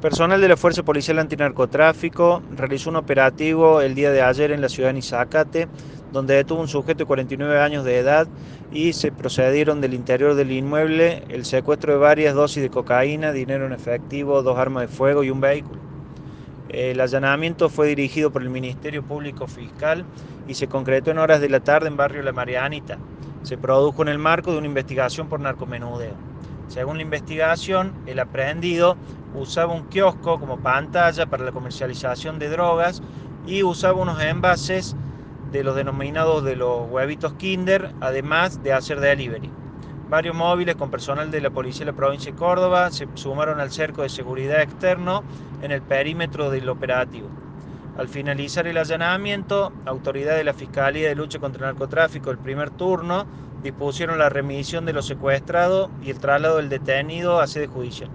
Personal de la Fuerza Policial Antinarcotráfico realizó un operativo el día de ayer en la ciudad de Nizacate, donde detuvo un sujeto de 49 años de edad y se procedieron del interior del inmueble el secuestro de varias dosis de cocaína, dinero en efectivo, dos armas de fuego y un vehículo. El allanamiento fue dirigido por el Ministerio Público Fiscal y se concretó en horas de la tarde en barrio La Marianita. Se produjo en el marco de una investigación por narcomenudeo. Según la investigación, el aprehendido usaba un kiosco como pantalla para la comercialización de drogas y usaba unos envases de los denominados de los huevitos Kinder, además de hacer delivery. Varios móviles con personal de la Policía de la Provincia de Córdoba se sumaron al cerco de seguridad externo en el perímetro del operativo. Al finalizar el allanamiento, autoridades de la Fiscalía de Lucha contra el Narcotráfico, el primer turno, dispusieron la remisión de los secuestrados y el traslado del detenido a sede judicial.